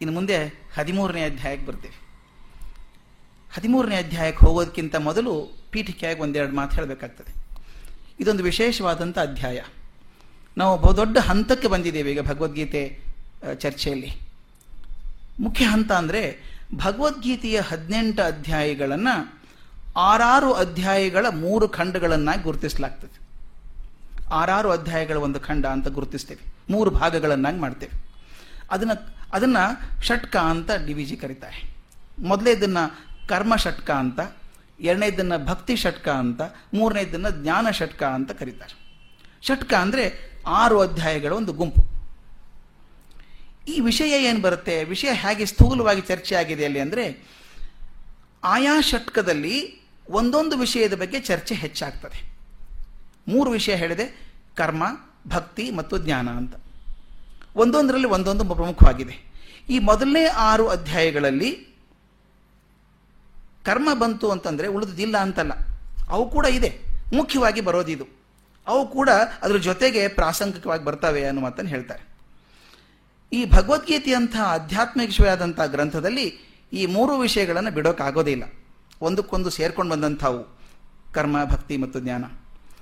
ಇನ್ನು ಮುಂದೆ ಹದಿಮೂರನೇ ಅಧ್ಯಾಯಕ್ಕೆ ಬರ್ತೇವೆ. ಹದಿಮೂರನೇ ಅಧ್ಯಾಯಕ್ಕೆ ಹೋಗೋದಕ್ಕಿಂತ ಮೊದಲು ಪೀಠಿಕೆಯಾಗಿ ಒಂದೆರಡು ಮಾತು ಹೇಳಬೇಕಾಗ್ತದೆ. ಇದೊಂದು ವಿಶೇಷವಾದಂಥ ಅಧ್ಯಾಯ. ನಾವು ಬಹುದೊಡ್ಡ ಹಂತಕ್ಕೆ ಬಂದಿದ್ದೇವೆ ಈಗ ಭಗವದ್ಗೀತೆ ಚರ್ಚೆಯಲ್ಲಿ. ಮುಖ್ಯ ಹಂತ ಅಂದರೆ ಭಗವದ್ಗೀತೆಯ ಹದಿನೆಂಟು ಅಧ್ಯಾಯಗಳನ್ನು ಆರಾರು ಅಧ್ಯಾಯಗಳ ಮೂರು ಖಂಡಗಳನ್ನಾಗಿ ಗುರುತಿಸಲಾಗ್ತದೆ. ಆರಾರು ಅಧ್ಯಾಯಗಳ ಒಂದು ಖಂಡ ಅಂತ ಗುರುತಿಸ್ತೇವೆ. ಮೂರು ಭಾಗಗಳನ್ನಾಗಿ ಮಾಡ್ತೇವೆ. ಅದನ್ನು ಅದನ್ನು ಷಟ್ಕ ಅಂತ ಡಿ ವಿ ಜಿ ಕರೀತಾರೆ. ಮೊದಲೇದನ್ನು ಕರ್ಮ ಷಟ್ಕ ಅಂತ, ಎರಡನೇದನ್ನು ಭಕ್ತಿ ಷಟ್ಕ ಅಂತ, ಮೂರನೇದನ್ನು ಜ್ಞಾನ ಷಟ್ಕ ಅಂತ ಕರೀತಾರೆ. ಷಟ್ಕ ಅಂದರೆ ಆರು ಅಧ್ಯಾಯಗಳ ಒಂದು ಗುಂಪು. ಈ ವಿಷಯ ಏನು ಬರುತ್ತೆ? ವಿಷಯ ಹೇಗೆ ಸ್ಥೂಲವಾಗಿ ಚರ್ಚೆ ಆಗಿದೆ ಅಲ್ಲಿ ಅಂದರೆ, ಆಯಾ ಷಟ್ಕದಲ್ಲಿ ಒಂದೊಂದು ವಿಷಯದ ಬಗ್ಗೆ ಚರ್ಚೆ ಹೆಚ್ಚಾಗ್ತದೆ. ಮೂರು ವಿಷಯ ಹೇಳಿದೆ, ಕರ್ಮ, ಭಕ್ತಿ ಮತ್ತು ಜ್ಞಾನ ಅಂತ. ಒಂದೊಂದರಲ್ಲಿ ಒಂದೊಂದು ಪ್ರಮುಖವಾಗಿದೆ. ಈ ಮೊದಲನೇ ಆರು ಅಧ್ಯಾಯಗಳಲ್ಲಿ ಕರ್ಮ ಬಂತು ಅಂತಂದರೆ ಉಳಿದುದಿಲ್ಲ ಅಂತಲ್ಲ. ಅವು ಕೂಡ ಇದೆ. ಮುಖ್ಯವಾಗಿ ಬರೋದಿದು. ಅವು ಕೂಡ ಅದರ ಜೊತೆಗೆ ಪ್ರಾಸಂಗಿಕವಾಗಿ ಬರ್ತವೆ ಅನ್ನೋ ಮಾತನ್ನು ಹೇಳ್ತಾರೆ. ಈ ಭಗವದ್ಗೀತೆಯಂತಹ ಆಧ್ಯಾತ್ಮಿಕ ವಿಷಯವಾದಂಥ ಗ್ರಂಥದಲ್ಲಿ ಈ ಮೂರು ವಿಷಯಗಳನ್ನು ಬಿಡೋಕ್ಕಾಗೋದಿಲ್ಲ ಒಂದಕ್ಕೊಂದು ಸೇರ್ಕೊಂಡು ಬಂದಂಥವು ಕರ್ಮ, ಭಕ್ತಿ ಮತ್ತು ಜ್ಞಾನ.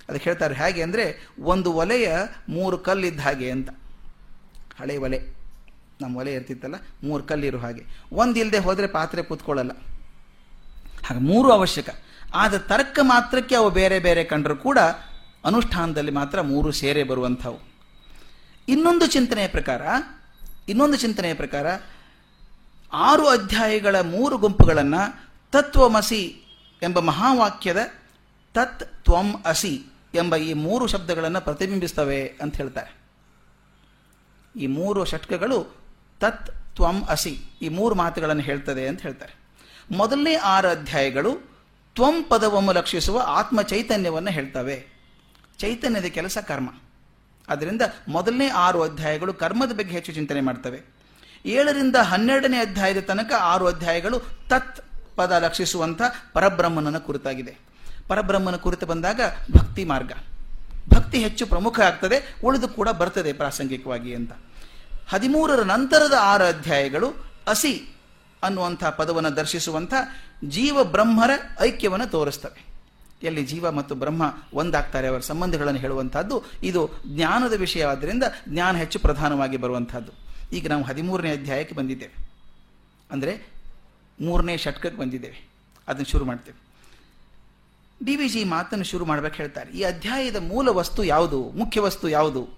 ಅದಕ್ಕೆ ಹೇಳ್ತಾರೆ, ಹೇಗೆ ಅಂದರೆ ಒಂದು ಒಲೆಯ ಮೂರು ಕಲ್ಲಿದ್ದ ಹಾಗೆ ಅಂತ. ಹಳೆ ಒಲೆ. ನಮ್ಮ ಒಲೆ ಇರ್ತಿತ್ತಲ್ಲ, ಮೂರು ಕಲ್ಲಿರು ಹಾಗೆ. ಒಂದಿಲ್ಲದೆ ಹೋದರೆ ಪಾತ್ರೆ ಕೂತ್ಕೊಳ್ಳಲ್ಲ. ಹಾಗೆ ಮೂರು ಅವಶ್ಯಕ. ಆದ ತರ್ಕ ಮಾತ್ರಕ್ಕೆ ಅವು ಬೇರೆ ಬೇರೆ ಕಂಡರೂ ಕೂಡ ಅನುಷ್ಠಾನದಲ್ಲಿ ಮಾತ್ರ ಮೂರು ಸೇರೆ ಬರುವಂಥವು. ಇನ್ನೊಂದು ಚಿಂತನೆಯ ಪ್ರಕಾರ, ಇನ್ನೊಂದು ಚಿಂತನೆಯ ಪ್ರಕಾರ, ಆರು ಅಧ್ಯಾಯಗಳ ಮೂರು ಗುಂಪುಗಳನ್ನು ತತ್ವಮಸಿ ಎಂಬ ಮಹಾವಾಕ್ಯದ ತತ್ ತ್ವಂ ಅಸಿ ಎಂಬ ಈ ಮೂರು ಶಬ್ದಗಳನ್ನು ಪ್ರತಿಬಿಂಬಿಸ್ತವೆ ಅಂತ ಹೇಳ್ತಾರೆ. ಈ ಮೂರು ಷಟ್ಕಗಳು ತತ್ ತ್ವಂ ಅಸಿ. ಈ ಮೂರು ಮಾತುಗಳನ್ನು ಹೇಳ್ತದೆ ಅಂತ ಹೇಳ್ತಾರೆ. ಮೊದಲನೇ ಆರು ಅಧ್ಯಾಯಗಳು ತ್ವಂ ಪದವನ್ನು ಲಕ್ಷಿಸುವ ಆತ್ಮ ಚೈತನ್ಯವನ್ನು ಹೇಳ್ತವೆ. ಚೈತನ್ಯದ ಕೆಲಸ ಕರ್ಮ. ಅದರಿಂದ ಮೊದಲನೇ ಆರು ಅಧ್ಯಾಯಗಳು ಕರ್ಮದ ಬಗ್ಗೆ ಹೆಚ್ಚು ಚಿಂತನೆ ಮಾಡ್ತವೆ. ಏಳರಿಂದ ಹನ್ನೆರಡನೇ ಅಧ್ಯಾಯದ ತನಕ ಆರು ಅಧ್ಯಾಯಗಳು ತತ್ ಪದ ಲಕ್ಷಿಸುವಂಥ ಪರಬ್ರಹ್ಮನನ ಕುರಿತಾಗಿದೆ. ಪರಬ್ರಹ್ಮನ ಕುರಿತು ಬಂದಾಗ ಭಕ್ತಿ ಮಾರ್ಗ. ಭಕ್ತಿ ಹೆಚ್ಚು ಪ್ರಮುಖ ಆಗ್ತದೆ, ಉಳಿದು ಕೂಡ ಬರ್ತದೆ ಪ್ರಾಸಂಗಿಕವಾಗಿ ಅಂತ. ಹದಿಮೂರರ ನಂತರದ ಆರು ಅಧ್ಯಾಯಗಳು ಅಸಿ ಅನ್ನುವಂಥ ಪದವನ್ನು ದರ್ಶಿಸುವಂಥ ಜೀವ ಬ್ರಹ್ಮರ ಐಕ್ಯವನ್ನು ತೋರಿಸ್ತವೆ. ಎಲ್ಲಿ ಜೀವ ಮತ್ತು ಬ್ರಹ್ಮ ಒಂದಾಗ್ತಾರೆ, ಅವರ ಸಂಬಂಧಗಳನ್ನು ಹೇಳುವಂಥದ್ದು, ಇದು ಜ್ಞಾನದ ವಿಷಯವಾದ್ದರಿಂದ ಜ್ಞಾನ ಹೆಚ್ಚು ಪ್ರಧಾನವಾಗಿ ಬರುವಂಥದ್ದು. ಈಗ ನಾವು ಹದಿಮೂರನೇ ಅಧ್ಯಾಯಕ್ಕೆ ಬಂದಿದ್ದೇವೆ. ಅಂದರೆ ಮೂರನೇ ಷಟ್ಕಕ್ಕೆ ಬಂದಿದ್ದೇವೆ. ಅದನ್ನು ಶುರು ಮಾಡ್ತೇವೆ. ಡಿ ವಿ ಜಿ ಮಾತನ್ನು ಶುರು ಮಾಡ್ಬೇಕು ಹೇಳ್ತಾರೆ. ಈ ಅಧ್ಯಾಯದ ಮೂಲ ವಸ್ತು ಯಾವುದು? ಮುಖ್ಯ ವಸ್ತು ಯಾವುದು?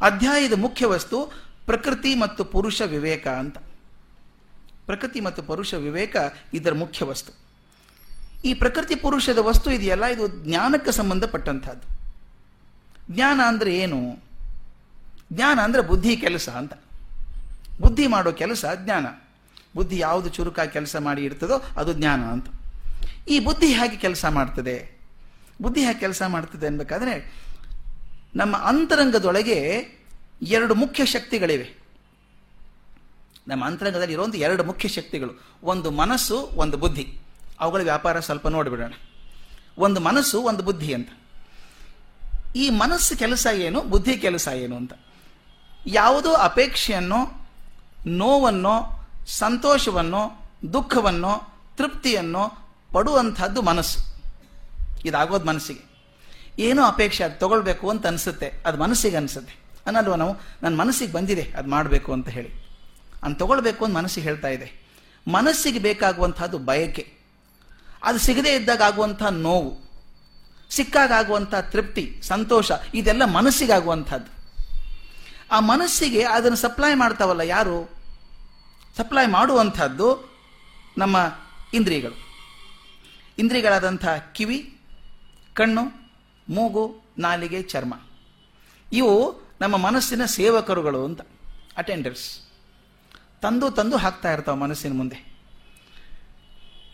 ಅಧ್ಯಾಯದ ಮುಖ್ಯ ವಸ್ತು ಪ್ರಕೃತಿ ಮತ್ತು ಪುರುಷ ವಿವೇಕ ಅಂತ. ಪ್ರಕೃತಿ ಮತ್ತು ಪುರುಷ ವಿವೇಕ ಇದರ ಮುಖ್ಯ ವಸ್ತು. ಈ ಪ್ರಕೃತಿ ಪುರುಷದ ವಸ್ತು ಇದೆಯಲ್ಲ, ಇದು ಜ್ಞಾನಕ್ಕೆ ಸಂಬಂಧಪಟ್ಟಂಥದ್ದು. ಜ್ಞಾನ ಅಂದರೆ ಏನು? ಜ್ಞಾನ ಅಂದರೆ ಬುದ್ಧಿ ಕೆಲಸ ಅಂತ. ಬುದ್ಧಿ ಮಾಡೋ ಕೆಲಸ ಜ್ಞಾನ. ಬುದ್ಧಿ ಯಾವುದು ಚುರುಕಾಗಿ ಕೆಲಸ ಮಾಡಿ ಇರ್ತದೋ ಅದು ಜ್ಞಾನ ಅಂತ. ಈ ಬುದ್ಧಿ ಹೇಗೆ ಕೆಲಸ ಮಾಡ್ತದೆ? ಬುದ್ಧಿ ಹೇಗೆ ಕೆಲಸ ಮಾಡ್ತದೆ ಅನ್ಬೇಕಾದ್ರೆ ನಮ್ಮ ಅಂತರಂಗದೊಳಗೆ ಎರಡು ಮುಖ್ಯ ಶಕ್ತಿಗಳಿವೆ. ನಮ್ಮ ಅಂತರಂಗದಲ್ಲಿ ಇರೋದು ಎರಡು ಮುಖ್ಯ ಶಕ್ತಿಗಳು, ಒಂದು ಮನಸ್ಸು, ಒಂದು ಬುದ್ಧಿ. ಅವುಗಳ ವ್ಯಾಪಾರ ಸ್ವಲ್ಪ ನೋಡಿಬಿಡೋಣ. ಒಂದು ಮನಸ್ಸು, ಒಂದು ಬುದ್ಧಿ ಅಂತ. ಈ ಮನಸ್ಸು ಕೆಲಸ ಏನು, ಬುದ್ಧಿ ಕೆಲಸ ಏನು ಅಂತ. ಯಾವುದೋ ಅಪೇಕ್ಷೆಯನ್ನು, ನೋವನ್ನು, ಸಂತೋಷವನ್ನು, ದುಃಖವನ್ನು, ತೃಪ್ತಿಯನ್ನು ಪಡುವಂಥದ್ದು ಮನಸ್ಸು. ಇದಾಗೋದು ಮನಸ್ಸಿಗೆ. ಏನೋ ಅಪೇಕ್ಷೆ ಅದು ತಗೊಳ್ಬೇಕು ಅಂತ ಅನಿಸುತ್ತೆ, ಅದು ಮನಸ್ಸಿಗೆ ಅನಿಸುತ್ತೆ. ಅನ್ನಲ್ವ ನಾವು ನನ್ನ ಮನಸ್ಸಿಗೆ ಬಂದಿದೆ, ಅದು ಮಾಡಬೇಕು ಅಂತ ಹೇಳಿ. ಅದು ತಗೊಳ್ಬೇಕು ಅಂತ ಮನಸ್ಸಿಗೆ ಹೇಳ್ತಾ ಇದೆ. ಮನಸ್ಸಿಗೆ ಬೇಕಾಗುವಂಥದ್ದು ಬಯಕೆ. ಅದು ಸಿಗದೇ ಇದ್ದಾಗ ಆಗುವಂಥ ನೋವು, ಸಿಕ್ಕಾಗ ಆಗುವಂಥ ತೃಪ್ತಿ, ಸಂತೋಷ, ಇದೆಲ್ಲ ಮನಸ್ಸಿಗಾಗುವಂಥದ್ದು ಆ ಮನಸ್ಸಿಗೆ ಅದನ್ನು ಸಪ್ಲೈ ಮಾಡ್ತಾವಲ್ಲ ಯಾರು? ಸಪ್ಲೈ ಮಾಡುವಂಥದ್ದು ನಮ್ಮ ಇಂದ್ರಿಯಗಳು. ಇಂದ್ರಿಯಗಳಾದಂಥ ಕಿವಿ, ಕಣ್ಣು, ಮೂಗು, ನಾಲಿಗೆ, ಚರ್ಮ. ಇವು ನಮ್ಮ ಮನಸ್ಸಿನ ಸೇವಕರುಗಳು ಅಂತ ಅಟೆಂಡರ್ಸ್ ತಂದು ತಂದು ಹಾಕ್ತಾ ಇರ್ತಾವೆ ಮನಸ್ಸಿನ ಮುಂದೆ.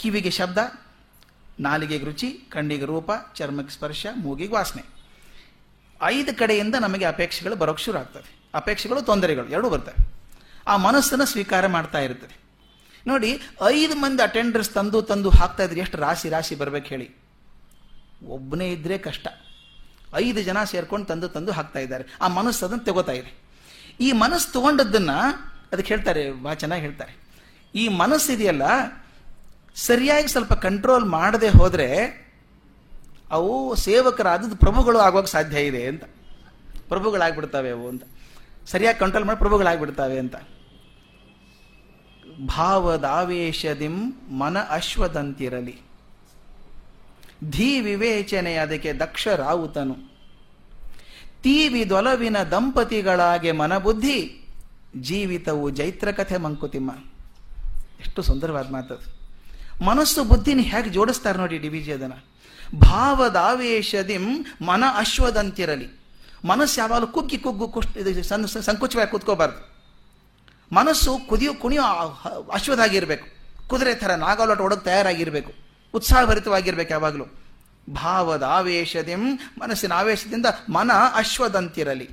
ಕಿವಿಗೆ ಶಬ್ದ ನಾಲಿಗೆಗೆ ರುಚಿ, ಕಣ್ಣಿಗೆ ರೂಪ, ಚರ್ಮಕ್ಕೆ ಸ್ಪರ್ಶ, ಮೂಗಿಗೆ ವಾಸನೆ. ಐದು ಕಡೆಯಿಂದ ನಮಗೆ ಅಪೇಕ್ಷೆಗಳು ಬರೋಕ್ಕೆ ಶುರು ಆಗ್ತದೆ. ಅಪೇಕ್ಷೆಗಳು, ತೊಂದರೆಗಳು ಎರಡೂ ಬರ್ತವೆ. ಆ ಮನಸ್ಸನ್ನು ಸ್ವೀಕಾರ ಮಾಡ್ತಾ ಇರ್ತದೆ. ನೋಡಿ, ಐದು ಮಂದಿ ಅಟೆಂಡರ್ಸ್ ತಂದು ತಂದು ಹಾಕ್ತಾ ಇದ್ರೆ, ಎಷ್ಟು ರಾಶಿ ರಾಶಿ ಬರ್ಬೇಕು ಹೇಳಿ. ಒಬ್ಬನೇ ಇದ್ರೆ ಕಷ್ಟ. ಐದು ಜನ ಸೇರ್ಕೊಂಡು ತಂದು ತಂದು ಹಾಕ್ತಾ ಇದ್ದಾರೆ. ಆ ಮನಸ್ಸು ಅದನ್ನು ತಗೋತಾ ಇದೆ. ಈ ಮನಸ್ಸು ತಗೊಂಡದ್ದನ್ನ ಅದಕ್ಕೆ ಹೇಳ್ತಾರೆ ಬಹಳ ಚೆನ್ನಾಗಿ ಹೇಳ್ತಾರೆ. ಈ ಮನಸ್ಸಿದೆಯಲ್ಲ ಸರಿಯಾಗಿ ಸ್ವಲ್ಪ ಕಂಟ್ರೋಲ್ ಮಾಡದೆ ಹೋದ್ರೆ ಅವು ಸೇವಕರಾದದ್ದು ಪ್ರಭುಗಳು ಆಗೋಕೆ ಸಾಧ್ಯ ಇದೆ ಅಂತ. ಪ್ರಭುಗಳಾಗ್ಬಿಡ್ತಾವೆ ಅವು ಅಂತ. ಸರಿಯಾಗಿ ಕಂಟ್ರೋಲ್ ಮಾಡಿ ಪ್ರಭುಗಳಾಗ್ಬಿಡ್ತಾವೆ ಅಂತ. ಭಾವದಾವೇಶದಿಂ ಮನ ಅಶ್ವದಂತಿರಲಿ. ಧೀ ವಿವೇಚನೆ ಅದಕ್ಕೆ ದಕ್ಷ ರಾವುತನು ತೀವಿದೊಲವಿನ ದಂಪತಿಗಳಾಗೆ ಮನಬುದ್ಧಿ, ಜೀವಿತವು ಜೈತ್ರ ಕಥೆ ಮಂಕುತಿಮ್ಮ. ಎಷ್ಟು ಸುಂದರವಾದ ಮಾತದು ಮನಸ್ಸು ಬುದ್ಧಿನ ಹೇಗೆ ಜೋಡಿಸ್ತಾರೆ ನೋಡಿ ಡಿ ವಿಜಿ ಭಾವದಾವೇಶದಿಂ ಮನ ಅಶ್ವದಂತಿರಲಿ. ಮನಸ್ಸು ಯಾವಾಗಲೂ ಕುಗ್ಗಿ ಕುಗ್ಗು ಕುಶ್ ಇದು ಕೂತ್ಕೋಬಾರ್ದು. ಮನಸ್ಸು ಕುದಿಯೋ, ಕುಣಿಯೋ ಅಶ್ವದಾಗಿರಬೇಕು. ಕುದುರೆ ಥರ ನಾಗಾಲೋಟ ಒಡಗೆ ತಯಾರಾಗಿರಬೇಕು. ಉತ್ಸಾಹಭರಿತವಾಗಿರ್ಬೇಕು ಯಾವಾಗಲೂ. ಭಾವದ ಆವೇಶದಿಂ, ಮನಸ್ಸಿನ ಆವೇಶದಿಂದ ಮನ ಅಶ್ವದಂತಿರಲಿ.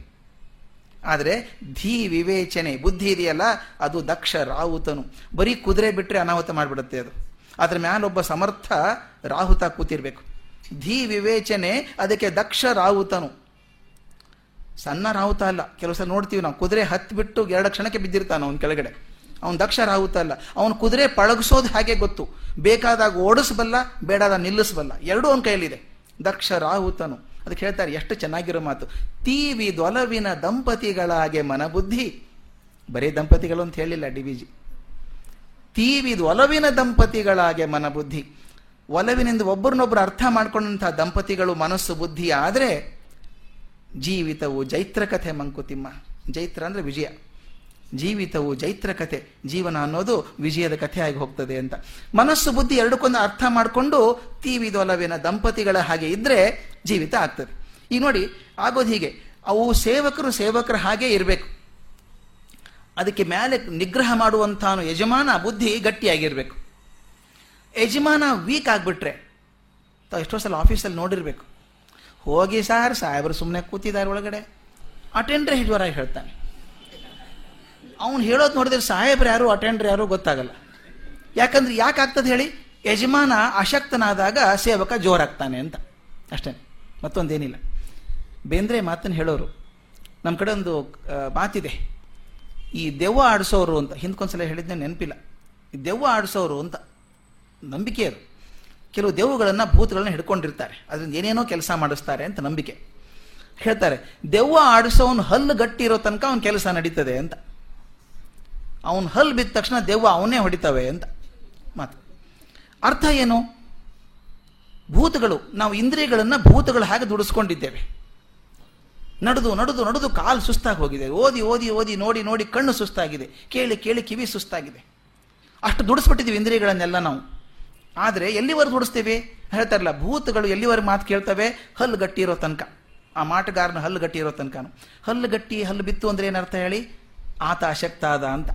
ಆದರೆ ಧೀ ವಿವೇಚನೆ, ಬುದ್ಧಿ ಇದೆಯಲ್ಲ, ಅದು ದಕ್ಷ ರಾಹುತನು. ಬರೀ ಕುದುರೆ ಬಿಟ್ಟರೆ ಅನಾಹುತ ಮಾಡಿಬಿಡುತ್ತೆ ಅದು. ಅದ್ರ ಮ್ಯಾಲೊಬ್ಬ ಸಮರ್ಥ ರಾಹುತ ಕೂತಿರ್ಬೇಕು. ಧೀ ವಿವೇಚನೆ, ಅದಕ್ಕೆ ದಕ್ಷ ರಾಹುತನು. ಸಣ್ಣ ರಾಹುತ ಅಲ್ಲ. ಕೆಲವು ಸಲ ನೋಡ್ತೀವಿ ನಾವು, ಕುದುರೆ ಹತ್ತು ಬಿಟ್ಟು ಎರಡು ಕ್ಷಣಕ್ಕೆ ಬಿದ್ದಿರ್ತಾನೆ ಅವನ ಕೆಳಗಡೆ. ಅವನು ದಕ್ಷ ರಾಹುತ ಅಲ್ಲ. ಅವನು ಕುದುರೆ ಪಳಗಿಸೋದು ಹಾಗೆ ಗೊತ್ತು. ಬೇಕಾದಾಗ ಓಡಿಸಬಲ್ಲ ಬೇಡಾದ ನಿಲ್ಲಿಸಬಲ್ಲ. ಎರಡೂ ಅವನ ಕೈಯಲ್ಲಿದೆ. ದಕ್ಷ ರಾಹುತನು. ಅದಕ್ಕೆ ಹೇಳ್ತಾರೆ, ಎಷ್ಟು ಚೆನ್ನಾಗಿರೋ ಮಾತು. ತೀವಿ ದೊಲವಿನ ದಂಪತಿಗಳಾಗೆ ಮನಬುದ್ಧಿ. ಬರೀ ದಂಪತಿಗಳು ಅಂತ ಹೇಳಿಲ್ಲ ಡಿ ವಿ ಜಿ. ತೀವಿದು ಒಲವಿನ ದಂಪತಿಗಳಾಗೆ ಮನಬುದ್ಧಿ. ಒಲವಿನಿಂದ ಒಬ್ಬರನ್ನೊಬ್ಬರು ಅರ್ಥ ಮಾಡ್ಕೊಂಡಂತಹ ದಂಪತಿಗಳು ಮನಸ್ಸು ಬುದ್ಧಿ ಆದರೆ ಜೀವಿತವು ಜೈತ್ರ ಕಥೆ ಮಂಕುತಿಮ್ಮ. ಜೈತ್ರ ಅಂದರೆ ವಿಜಯ. ಜೀವಿತವು ಜೈತ್ರ ಕಥೆ, ಜೀವನ ಅನ್ನೋದು ವಿಜಯದ ಕಥೆ ಆಗಿ ಹೋಗ್ತದೆ ಅಂತ. ಮನಸ್ಸು ಬುದ್ಧಿ ಎರಡಕ್ಕೊಂದು ಅರ್ಥ ಮಾಡಿಕೊಂಡು ತೀವಿದೊಲವಿನ ದಂಪತಿಗಳ ಹಾಗೆ ಇದ್ರೆ ಜೀವಿತ ಆಗ್ತದೆ. ಈಗ ನೋಡಿ, ಆಗೋದು ಹೀಗೆ. ಅವು ಸೇವಕರು ಸೇವಕರ ಹಾಗೆ ಇರಬೇಕು. ಅದಕ್ಕೆ ಮೇಲೆ ನಿಗ್ರಹ ಮಾಡುವಂತಾನು ಯಜಮಾನ ಬುದ್ಧಿ ಗಟ್ಟಿಯಾಗಿರಬೇಕು. ಯಜಮಾನ ವೀಕ್ ಆಗಿಬಿಟ್ರೆ, ತಾವು ಎಷ್ಟೋ ಸಲ ಆಫೀಸಲ್ಲಿ ನೋಡಿರ್ಬೇಕು. ಹೋಗಿ ಸಾರ್, ಸಾಹೇಬರು ಸುಮ್ಮನೆ ಕೂತಿದ್ದಾರೆ ಒಳಗಡೆ. ಅಟೆಂಡ್ರೆ ಜ್ವರಾಗಿ ಹೇಳ್ತಾನೆ. ಅವನು ಹೇಳೋದು ನೋಡಿದ್ರೆ ಸಾಹೇಬ್ರು ಯಾರು ಅಟೆಂಡ್ರ್ ಯಾರು ಗೊತ್ತಾಗಲ್ಲ. ಯಾಕಂದ್ರೆ ಯಾಕೆ ಆಗ್ತದೆ ಹೇಳಿ? ಯಜಮಾನ ಅಶಕ್ತನಾದಾಗ ಸೇವಕ ಜೋರಾಗ್ತಾನೆ ಅಂತ. ಅಷ್ಟೇ. ಮತ್ತೊಂದೇನಿಲ್ಲ. ಬೇಂದ್ರೆ ಮಾತನ್ನು ಹೇಳೋರು ನಮ್ಮ ಕಡೆ ಒಂದು ಮಾತಿದೆ. ಈ ದೆವ್ವ ಆಡಿಸೋರು ಅಂತ, ಹಿಂದ್ಕೊಂದ್ಸಲ ಹೇಳಿದ್ದೆ ನೆನಪಿಲ್ಲ. ಈ ದೆವ್ವ ಆಡಿಸೋರು ಅಂತ, ನಂಬಿಕೆ ಅದು. ಕೆಲವು ದೆವ್ವಗಳನ್ನು ಭೂತಗಳನ್ನ ಹಿಡ್ಕೊಂಡಿರ್ತಾರೆ. ಅದರಿಂದ ಏನೇನೋ ಕೆಲಸ ಮಾಡಿಸ್ತಾರೆ ಅಂತ ನಂಬಿಕೆ. ಹೇಳ್ತಾರೆ, ದೆವ್ವ ಆಡಿಸೋನು ಹಲ್ಲು ಗಟ್ಟಿ ಇರೋ ತನಕ ಅವನ ಕೆಲಸ ನಡೀತದೆ ಅಂತ. ಅವನ ಹಲ್ಲು ಬಿದ್ದ ತಕ್ಷಣ ದೆವ್ವ ಅವನೇ ಹೊಡಿತವೆ ಅಂತ ಮಾತು. ಅರ್ಥ ಏನು? ಭೂತಗಳು, ನಾವು ಇಂದ್ರಿಯಗಳನ್ನು ಭೂತಗಳು ಹಾಗೆ ದುಡಿಸ್ಕೊಂಡಿದ್ದೇವೆ. ನಡೆದು ನಡೆದು ನಡೆದು ಕಾಲು ಸುಸ್ತಾಗಿ ಹೋಗಿದೆ. ಓದಿ ಓದಿ ಓದಿ, ನೋಡಿ ನೋಡಿ ಕಣ್ಣು ಸುಸ್ತಾಗಿದೆ. ಕೇಳಿ ಕೇಳಿ ಕಿವಿ ಸುಸ್ತಾಗಿದೆ. ಅಷ್ಟು ದುಡಿಸ್ಬಿಟ್ಟಿದ್ದೀವಿ ಇಂದ್ರಿಯಗಳನ್ನೆಲ್ಲ ನಾವು. ಆದರೆ ಎಲ್ಲಿವರೆಗೆ ದುಡಿಸ್ತೀವಿ ಹೇಳ್ತಾರಲ್ಲ ಭೂತಗಳು ಎಲ್ಲಿವರೆಗೆ ಮಾತು ಕೇಳ್ತವೆ? ಹಲ್ಲು ಗಟ್ಟಿ ಇರೋ ತನಕ. ಆ ಮಾಟಗಾರನ ಹಲ್ಲು ಗಟ್ಟಿ ಇರೋ ತನಕ ಹಲ್ಲು ಗಟ್ಟಿ, ಹಲ್ಲು ಬಿತ್ತು ಅಂದ್ರೆ ಏನರ್ಥ ಹೇಳಿ? ಆತ ಅಶಕ್ತ ಆದ ಅಂತ.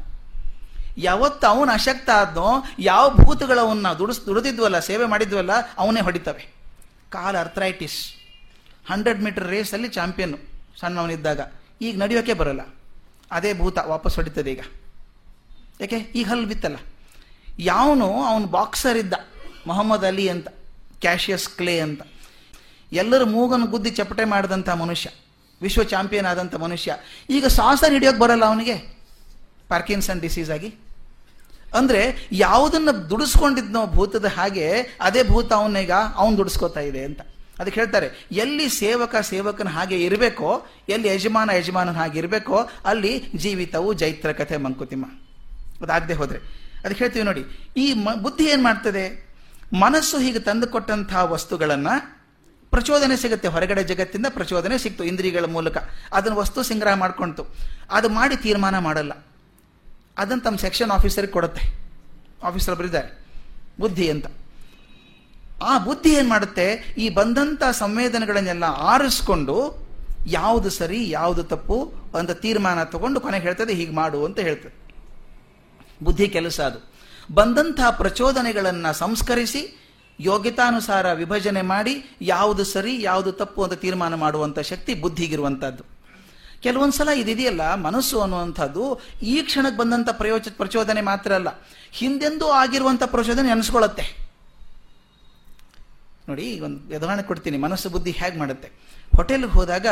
ಯಾವತ್ತು ಅವನು ಅಶಕ್ತ ಆದ್ನೋ ಯಾವ ಭೂತಗಳು ಅವನ್ನ ದುಡಿಸ್, ದುಡಿದಿದ್ವಲ್ಲ, ಸೇವೆ ಮಾಡಿದ್ವಲ್ಲ, ಅವನೇ ಹೊಡಿತವೆ. ಕಾಲ್ ಅರ್ಥರೈಟಿಸ್ ಹಂಡ್ರೆಡ್ ಮೀಟರ್ ರೇಸಲ್ಲಿ ಚಾಂಪಿಯನ್ ಸಣ್ಣವನಿದ್ದಾಗ. ಈಗ ನಡೆಯೋಕೆ ಬರಲ್ಲ. ಅದೇ ಭೂತ ವಾಪಸ್ ಹೊಡಿತದೆ ಈಗ. ಯಾಕೆ? ಈಗ ಹಲ್ಲು ಬಿತ್ತಲ್ಲ. ಯಾವನು ಅವನು ಬಾಕ್ಸರ್ ಇದ್ದ ಮೊಹಮ್ಮದ್ ಅಲಿ ಅಂತ ಕ್ಯಾಶಿಯಸ್ ಕ್ಲೇ ಅಂತ. ಎಲ್ಲರ ಮೂಗನ್ನು ಗುದ್ದಿ ಚಪಟೆ ಮಾಡಿದಂಥ ಮನುಷ್ಯ, ವಿಶ್ವ ಚಾಂಪಿಯನ್ ಆದಂಥ ಮನುಷ್ಯ. ಈಗ ಸಾಸರ್ ಹಿಡಿಯೋಕೆ ಬರಲ್ಲ ಅವನಿಗೆ? ಪಾರ್ಕಿನ್ಸನ್ ಡಿಸೀಸ್ ಆಗಿ. ಅಂದರೆ ಯಾವುದನ್ನು ದುಡಿಸ್ಕೊಂಡಿದ್ನೋ ಭೂತದ ಹಾಗೆ, ಅದೇ ಭೂತ ಅವನೀಗ ಅವನು ದುಡಿಸ್ಕೋತಾ ಇದೆ ಅಂತ. ಅದಕ್ಕೆ ಹೇಳ್ತಾರೆ, ಎಲ್ಲಿ ಸೇವಕ ಸೇವಕನ ಹಾಗೆ ಇರಬೇಕೋ, ಎಲ್ಲಿ ಯಜಮಾನ ಯಜಮಾನನ ಹಾಗೆ ಇರಬೇಕೋ, ಅಲ್ಲಿ ಜೀವಿತವು ಜೈತ್ರ ಕಥೆ ಮಂಕುತಿಮ್ಮ. ಅದಾಗದೆ ಹೋದ್ರೆ. ಅದಕ್ಕೆ ಹೇಳ್ತೀವಿ ನೋಡಿ, ಈ ಮ, ಬುದ್ಧಿ ಏನು ಮಾಡ್ತದೆ? ಮನಸ್ಸು ಹೀಗೆ ತಂದುಕೊಟ್ಟಂತಹ ವಸ್ತುಗಳನ್ನು ಪ್ರಚೋದನೆ ಸಿಗುತ್ತೆ. ಹೊರಗಡೆ ಜಗತ್ತಿಂದ ಪ್ರಚೋದನೆ ಸಿಕ್ತು, ಇಂದ್ರಿಯಗಳ ಮೂಲಕ. ಅದನ್ನು ವಸ್ತು ಸಂಗ್ರಹ ಮಾಡ್ಕೊಳ್ತು ಅದು ಮಾಡಿ ತೀರ್ಮಾನ ಮಾಡಲ್ಲ. ಅದನ್ನು ತಮ್ಮ ಸೆಕ್ಷನ್ ಆಫೀಸರ್ಗೆ ಕೊಡುತ್ತೆ. ಆಫೀಸರ್ ಬರಿದ್ದಾರೆ ಬುದ್ಧಿ ಅಂತ. ಆ ಬುದ್ಧಿ ಏನು ಮಾಡುತ್ತೆ? ಈ ಬಂದಂಥ ಸಂವೇದನೆಗಳನ್ನೆಲ್ಲ ಆರಿಸ್ಕೊಂಡು ಯಾವುದು ಸರಿ, ಯಾವುದು ತಪ್ಪು ಅಂತ ತೀರ್ಮಾನ ತಗೊಂಡು ಕೊನೆಗೆ ಹೇಳ್ತದೆ, ಹೀಗೆ ಮಾಡು ಅಂತ ಹೇಳ್ತದೆ. ಬುದ್ಧಿ ಕೆಲಸ ಅದು. ಬಂದಂತಹ ಪ್ರಚೋದನೆಗಳನ್ನು ಸಂಸ್ಕರಿಸಿ ಯೋಗ್ಯತಾನುಸಾರ ವಿಭಜನೆ ಮಾಡಿ ಯಾವುದು ಸರಿ, ಯಾವುದು ತಪ್ಪು ಅಂತ ತೀರ್ಮಾನ ಮಾಡುವಂಥ ಶಕ್ತಿ ಬುದ್ಧಿಗಿರುವಂಥದ್ದು. ಕೆಲವೊಂದು ಸಲ ಇದಿದೆಯಲ್ಲ, ಮನಸ್ಸು ಅನ್ನುವಂಥದ್ದು ಈ ಕ್ಷಣಕ್ಕೆ ಬಂದಂಥ ಪ್ರಯೋಜ ಪ್ರಚೋದನೆ ಮಾತ್ರ ಅಲ್ಲ, ಹಿಂದೆಂದೂ ಆಗಿರುವಂಥ ಪ್ರಚೋದನೆ ಅನಿಸ್ಕೊಳ್ಳುತ್ತೆ ನೋಡಿ ಒಂದು ಉದಾಹರಣೆ ಕೊಡ್ತೀನಿ, ಮನಸ್ಸು ಬುದ್ಧಿ ಹೇಗೆ ಮಾಡುತ್ತೆ? ಹೋಟೆಲ್ಗೆ ಹೋದಾಗ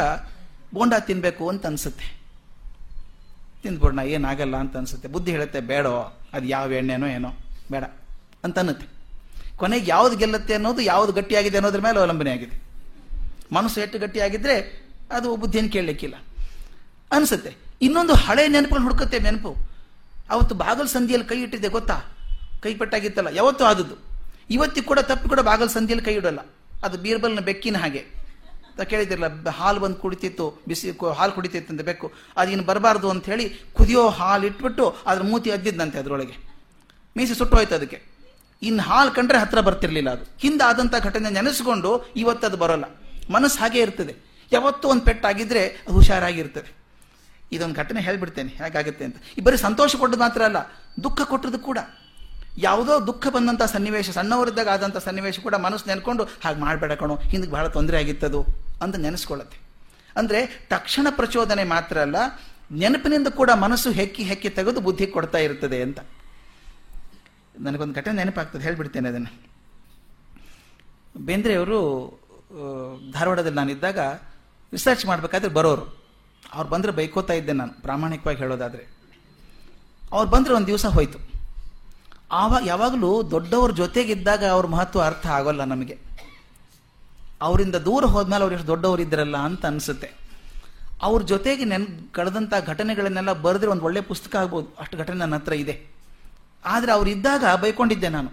ಬೋಂಡಾ ತಿನ್ನಬೇಕು ಅಂತ ಅನಿಸುತ್ತೆ. ತಿಂದ್ಬಿಡೋಣ ಏನಾಗಲ್ಲ ಅಂತ ಅನ್ಸುತ್ತೆ. ಬುದ್ಧಿ ಹೇಳುತ್ತೆ, ಬೇಡೋ, ಅದು ಯಾವ ಎಣ್ಣೆನೋ ಏನೋ, ಬೇಡ. ಅಂತ ಅನ್ನುತ್ತೆ. ಕೊನೆಗೆ ಯಾವ್ದು ಗೆಲ್ಲುತ್ತೆ ಅನ್ನೋದು, ಯಾವ್ದು ಗಟ್ಟಿಯಾಗಿದೆ ಅನ್ನೋದ್ರ ಮೇಲೆ ಅವಲಂಬನೆ ಆಗಿದೆ. ಮನಸ್ಸು ಎಷ್ಟು ಗಟ್ಟಿಯಾಗಿದ್ರೆ ಅದು ಬುದ್ಧಿಯನ್ನು ಕೇಳಲಿಕ್ಕಿಲ್ಲ. ಅನ್ಸುತ್ತೆ. ಇನ್ನೊಂದು ಹಳೆ ನೆನಪುಗಳು ಹುಡುಕುತ್ತೆ ನೆನಪು. ಅವತ್ತು ಬಾಗಲ್ ಸಂಧಿಯಲ್ಲಿ ಕೈ ಇಟ್ಟಿದ್ದೆ, ಗೊತ್ತಾ? ಕೈ ಪಟ್ಟಾಗಿತ್ತಲ್ಲ, ಯಾವತ್ತೂ ಆದದ್ದು. ಇವತ್ತಿಗೆ ಕೂಡ ತಪ್ಪಿ ಕೂಡ ಬಾಗಲ್ ಸಂಧಿಯಲ್ಲಿ ಕೈ ಇಡಲ್ಲ. ಅದು ಬೀರ್ಬಲ್ನ ಬೆಕ್ಕಿನ ಹಾಗೆ. ಕೇಳಿದಿರಲ್ಲ ಹಾಲು ಬಂದು ಕುಡಿತಿತ್ತು, ಬಿಸಿ ಹಾಲು ಕುಡಿತಿತ್ತು ಅಂತ ಬೆಕ್ಕು ಅದಿನ್ನು ಬರಬಾರ್ದು ಅಂತ ಹೇಳಿ ಕುದಿಯೋ ಹಾಲು ಇಟ್ಬಿಟ್ಟು ಅದ್ರ ಮೂತಿ ಅದ್ದಿದ್ದಂತೆ ಅದರೊಳಗೆ. ಮೀಸಿ ಸುಟ್ಟು ಹೋಯ್ತು ಅದಕ್ಕೆ. ಇನ್ನು ಹಾಲು ಕಂಡ್ರೆ ಹತ್ರ ಬರ್ತಿರ್ಲಿಲ್ಲ ಅದು. ಹಿಂದೆ ಆದಂಥ ಘಟನೆ ನೆನೆಸ್ಕೊಂಡು ಇವತ್ತು ಅದು ಬರೋಲ್ಲ. ಮನಸ್ಸು ಹಾಗೆ ಇರ್ತದೆ. ಯಾವತ್ತೂ ಒಂದು ಪೆಟ್ಟಾಗಿದ್ದರೆ ಅದು ಹುಷಾರಾಗಿರ್ತದೆ. ಇದೊಂದು ಘಟನೆ ಹೇಳ್ಬಿಡ್ತೇನೆ, ಹೇಗಾಗುತ್ತೆ ಅಂತ. ಈ ಸಂತೋಷ ಕೊಟ್ಟದ್ದು ಮಾತ್ರ ಅಲ್ಲ, ದುಃಖ ಕೊಟ್ಟದ್ದು ಕೂಡ. ಯಾವುದೋ ದುಃಖ ಬಂದಂಥ ಸನ್ನಿವೇಶ, ಸಣ್ಣವರಿದ್ದಾಗ ಆದಂಥ ಸನ್ನಿವೇಶ ಕೂಡ ಮನಸ್ಸು ನೆನ್ಕೊಂಡು, ಹಾಗೆ ಮಾಡಬೇಡ ಕಣೋ ಹಿಂದಕ್ಕೆ ಬಹಳ ತೊಂದರೆ ಆಗಿತ್ತದು. ಅಂತ ನೆನೆಸ್ಕೊಳ್ಳುತ್ತೆ. ಅಂದರೆ ತಕ್ಷಣ ಪ್ರಚೋದನೆ ಮಾತ್ರ ಅಲ್ಲ, ನೆನಪಿನಿಂದ ಕೂಡ ಮನಸ್ಸು ಹೆಕ್ಕಿ ಹೆಕ್ಕಿ ತೆಗೆದು ಬುದ್ಧಿ ಕೊಡ್ತಾ ಇರ್ತದೆ ಅಂತ. ನನಗೊಂದು ಘಟನೆ ನೆನಪಾಗ್ತದೆ, ಹೇಳ್ಬಿಡ್ತೇನೆ ಅದನ್ನು. ಬೇಂದ್ರೆಯವರು ಧಾರವಾಡದಲ್ಲಿ ನಾನಿದ್ದಾಗ ರಿಸರ್ಚ್ ಮಾಡಬೇಕಾದ್ರೆ ಬರೋರು. ಅವ್ರು ಬಂದರೆ ಬೈಕೋತಾ ಇದ್ದೆ ನಾನು, ಪ್ರಾಮಾಣಿಕವಾಗಿ ಹೇಳೋದಾದರೆ. ಅವ್ರು ಬಂದರೆ ಒಂದು ದಿವಸ ಹೋಯ್ತು. ಆವಾಗ ಯಾವಾಗಲೂ ದೊಡ್ಡವ್ರ ಜೊತೆಗಿದ್ದಾಗ ಅವ್ರ ಮಹತ್ವ ಅರ್ಥ ಆಗೋಲ್ಲ ನಮಗೆ. ಅವರಿಂದ ದೂರ ಹೋದ್ಮೇಲೆ ಅವ್ರು ಎಷ್ಟು ದೊಡ್ಡವರು ಇದ್ರಲ್ಲ ಅಂತ ಅನಿಸುತ್ತೆ. ಅವ್ರ ಜೊತೆಗೆ ನೆನ್ ಕಳೆದಂಥ ಘಟನೆಗಳನ್ನೆಲ್ಲ ಬರೆದ್ರೆ ಒಂದು ಒಳ್ಳೆ ಪುಸ್ತಕ ಆಗ್ಬೋದು. ಅಷ್ಟು ಘಟನೆ ನನ್ನ ಹತ್ರ ಇದೆ. ಆದರೆ ಅವ್ರು ಇದ್ದಾಗ ಬೈಕೊಂಡಿದ್ದೆ ನಾನು.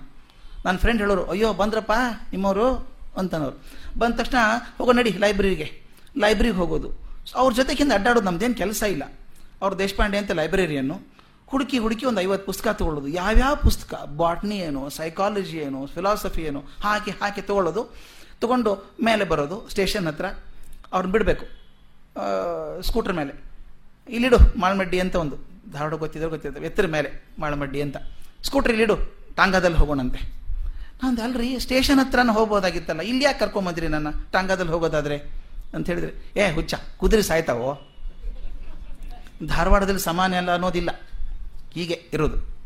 ನನ್ನ ಫ್ರೆಂಡ್ ಹೇಳೋರು, ಅಯ್ಯೋ, ಬಂದ್ರಪ್ಪ ನಿಮ್ಮವರು? ಅಂತನವ್ರು. ಬಂದ ತಕ್ಷಣ, ಹೋಗೋ ನಡಿ ಲೈಬ್ರರಿಗೆ. ಲೈಬ್ರರಿಗೆ ಹೋಗೋದು. ಅವ್ರ ಜೊತೆಗಿಂದ ಅಡ್ಡಾಡೋದು ನಮ್ದೇನು ಕೆಲಸ ಇಲ್ಲ. ಅವ್ರ ದೇಶಪಾಂಡೆ ಅಂತ ಲೈಬ್ರರಿಯನ್ನು ಹುಡುಕಿ ಹುಡುಕಿ ಒಂದು ಐವತ್ತು ಪುಸ್ತಕ ತಗೊಳ್ಳೋದು. ಯಾವ್ಯಾವ ಪುಸ್ತಕ? ಬಾಟ್ನಿ ಏನು ಸೈಕಾಲಜಿ ಏನು ಫಿಲಾಸಫಿ ಏನು, ಹಾಕಿ ಹಾಕಿ ತಗೊಳ್ಳೋದು. ತಗೊಂಡು ಮೇಲೆ ಬರೋದು, ಸ್ಟೇಷನ್ ಹತ್ರ. ಅವ್ರನ್ನ ಬಿಡಬೇಕು. ಸ್ಕೂಟರ್ ಮೇಲೆ. ಇಲ್ಲಿಡು ಮಾಳ್ಮಡ್ಡಿ ಅಂತ ಒಂದು. ಧಾರವಾಡ ಗೊತ್ತಿದ್ರೆ ಗೊತ್ತಿರುತ್ತೆ ಎತ್ತರ ಮೇಲೆ ಮಾಳ್ಮಡ್ಡಿ ಅಂತ. ಸ್ಕೂಟ್ರ್ ಇಲ್ಲಿಡು, ಟಾಂಗಾದಲ್ಲಿ ಹೋಗೋಣಂತೆ. ನಾನು ಅಲ್ರಿ, ಸ್ಟೇಷನ್ ಹತ್ರನೂ ಹೋಗ್ಬೋದಾಗಿತ್ತಲ್ಲ. ಇಲ್ಲಿ ಯಾಕೆ ಕರ್ಕೊಂಬಂದ್ರಿ ನನ್ನ? ಟಾಂಗಾದಲ್ಲಿ ಹೋಗೋದಾದ್ರೆ ಅಂತ ಹೇಳಿದ್ರೆ, ಏ, ಹುಚ್ಚ, ಕುದುರೆ ಸಾಯ್ತಾವೋ? ಧಾರವಾಡದಲ್ಲಿ ಸಮಾನ ಎಲ್ಲ ಅನ್ನೋದಿಲ್ಲ. ಹೀಗೆ ಇರೋದು.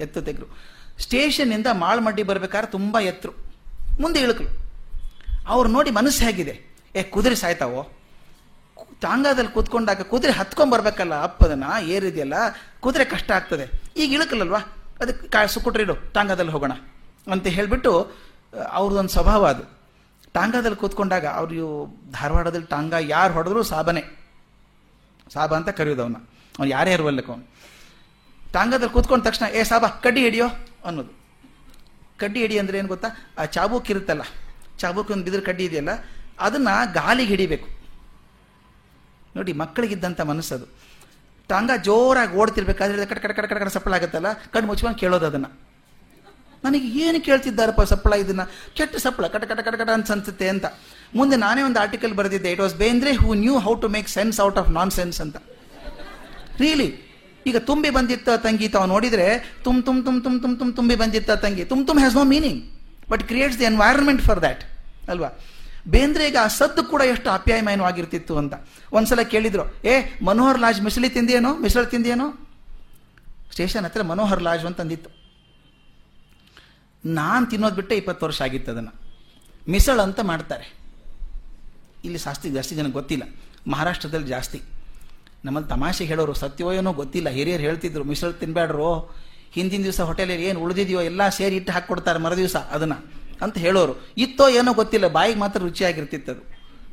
ಎತ್ತು ತೆಗ್ರು ಸ್ಟೇಷನ್ನಿಂದ ಮಾಳ್ಮಡ್ಡಿ ಬರ್ಬೇಕಾದ್ರೆ ತುಂಬ ಎತ್ತರು ಮುಂದೆ ಇಳುಕಲು. ಅವ್ರು ನೋಡಿ ಮನಸ್ಸು ಹೇಗಿದೆ. ಏ, ಕುದುರೆ ಸಾಯ್ತಾವೋ? ಟಾಂಗಾದಲ್ಲಿ ಕೂತ್ಕೊಂಡಾಗ ಕುದುರೆ ಹತ್ಕೊಂಡ್ ಬರ್ಬೇಕಲ್ಲ, ಅಪ್ಪದನ್ನ? ಏರಿದೆಯಲ್ಲ? ಕುದುರೆ ಕಷ್ಟ ಆಗ್ತದೆ. ಈಗ ಇಳಕಲ್ಲಲ್ವಾ ಅದಕ್ಕೆ ಕಾ ಸುಕ್ಕುಟ್ರಿಡು ಟಾಂಗಾದಲ್ಲಿ ಹೋಗೋಣ ಅಂತ ಹೇಳಿಬಿಟ್ಟು ಅವ್ರದ್ದೊಂದು ಸ್ವಭಾವ ಅದು. ಟಾಂಗಾದಲ್ಲಿ ಕೂತ್ಕೊಂಡಾಗ ಅವ್ರು ಧಾರವಾಡದಲ್ಲಿ ಟಾಂಗ ಯಾರು ಹೊಡೆದ್ರು ಸಾಬನೆ. ಸಾಬ ಅಂತ ಕರೆಯೋದು ಅವನ್ನ ಅವ್ನು ಯಾರೇ ಇರುವಲ್ಲಕ್ಕೆ ಅವನು. ಟಾಂಗದಲ್ಲಿ ಕೂತ್ಕೊಂಡ ತಕ್ಷಣ, ಏ, ಸಾಬ, ಕಡ್ಡಿ ಹಿಡಿಯೋ? ಅನ್ನೋದು. ಕಡ್ಡಿ ಹಿಡಿ ಅಂದರೆ ಏನು ಗೊತ್ತಾ? ಆ ಚಾಬೂಕ್ ಇರುತ್ತಲ್ಲ. ಚಾಬೂಕ್ ಒಂದು ಬಿದಿರು ಕಡ್ಡಿ ಇದೆಯಲ್ಲ, ಅದನ್ನ ಗಾಲಿಗೆ ಹಿಡಿಬೇಕು. ನೋಡಿ ಮಕ್ಕಳಿಗಿದ್ದಂಥ ಮನಸ್ಸದು. ಟಾಂಗ ಜೋರಾಗಿ ಓಡ್ತಿರ್ಬೇಕಾದ್ರೆ ಕಟ್ ಕಟ್ ಕಟ್ ಕಟ್ ಸಪ್ಪಳ ಆಗುತ್ತಲ್ಲ, ಕಣ್ಣು ಮುಚ್ಕೊಂಡು ಕೇಳೋದು ಅದನ್ನ. ನನಗೆ ಏನು ಕೇಳ್ತಿದ್ದಾರಪ್ಪ ಸಪ್ಪಳ ಇದನ್ನ? ಕೆಟ್ಟ ಸಪ್ಪಳ, ಕಟ ಕಟ ಕಟ ಕಟ ಅಂತ ಅನ್ಸುತ್ತೆ ಅಂತ. ಮುಂದೆ ನಾನೇ ಒಂದು article ಬರೆದಿದ್ದೆ it was Bendre who knew how to make sense out of nonsense ಅಂತ. ರೀಲಿ ಈಗ ತುಂಬಿ ಬಂದಿತ್ತ ತಂಗಿ ತಾವು ನೋಡಿದ್ರೆ, ತುಮ್ ತುಮ್ ತುಮ್ ತುಮ್ ತುಮ್ ತುಮ್ ತುಂಬಿ ಬಂದಿತ್ತ ತಂಗಿ. ತುಮ್ ತುಮ್ has no meaning but creates the environment for that ಅಲ್ವಾ? ಬೇಂದ್ರೆಗ ಸದ್ದು ಕೂಡ ಎಷ್ಟು ಆಪ್ಯಾಯಮಯವಾಗಿರ್ತಿತ್ತು ಅಂತ. ಒಂದ್ಸಲ ಕೇಳಿದ್ರು, ಏ, ಮನೋಹರ್ ಲಾಜ್ ಮಿಸಳಿ ತಿಂದೇನೋ ಮಿಸಳು ತಿಂದೇನೋ ಸ್ಟೇಷನ್ ಹತ್ರ ಮನೋಹರ್ ಲಾಜ್ ಅಂತ ಅಂದಿತ್ತು. ನಾನು ತಿನ್ನೋದು ಬಿಟ್ಟೆ ಇಪ್ಪತ್ತು ವರ್ಷ ಆಗಿತ್ತು ಅದನ್ನು. ಮಿಸಳು ಅಂತ ಮಾಡ್ತಾರೆ. ಇಲ್ಲಿ ಜಾಸ್ತಿ ಜಾಸ್ತಿ ಜನಕ್ಕೆ ಗೊತ್ತಿಲ್ಲ. ಮಹಾರಾಷ್ಟ್ರದಲ್ಲಿ ಜಾಸ್ತಿ. ನಮ್ಮಲ್ಲಿ ತಮಾಷೆ ಹೇಳೋರು ಸತ್ಯವೋ ಏನೋ ಗೊತ್ತಿಲ್ಲ. ಹಿರಿಯರು ಹೇಳ್ತಿದ್ರು, ಮಿಸಳು ತಿನ್ಬೇಡ್ರೋ ಹಿಂದಿನ ದಿವಸ ಹೋಟೆಲಲ್ಲಿ ಏನು ಉಳಿದಿದೆಯೋ ಎಲ್ಲ ಸೇರಿ ಇಟ್ಟು ಹಾಕ್ಕೊಡ್ತಾರೆ ಮರು ದಿವಸ ಅದನ್ನ ಅಂತ ಹೇಳೋರು. ಇತ್ತೋ ಏನೋ ಗೊತ್ತಿಲ್ಲ, ಬಾಯಿಗೆ ಮಾತ್ರ ರುಚಿಯಾಗಿರ್ತಿತ್ತು ಅದು.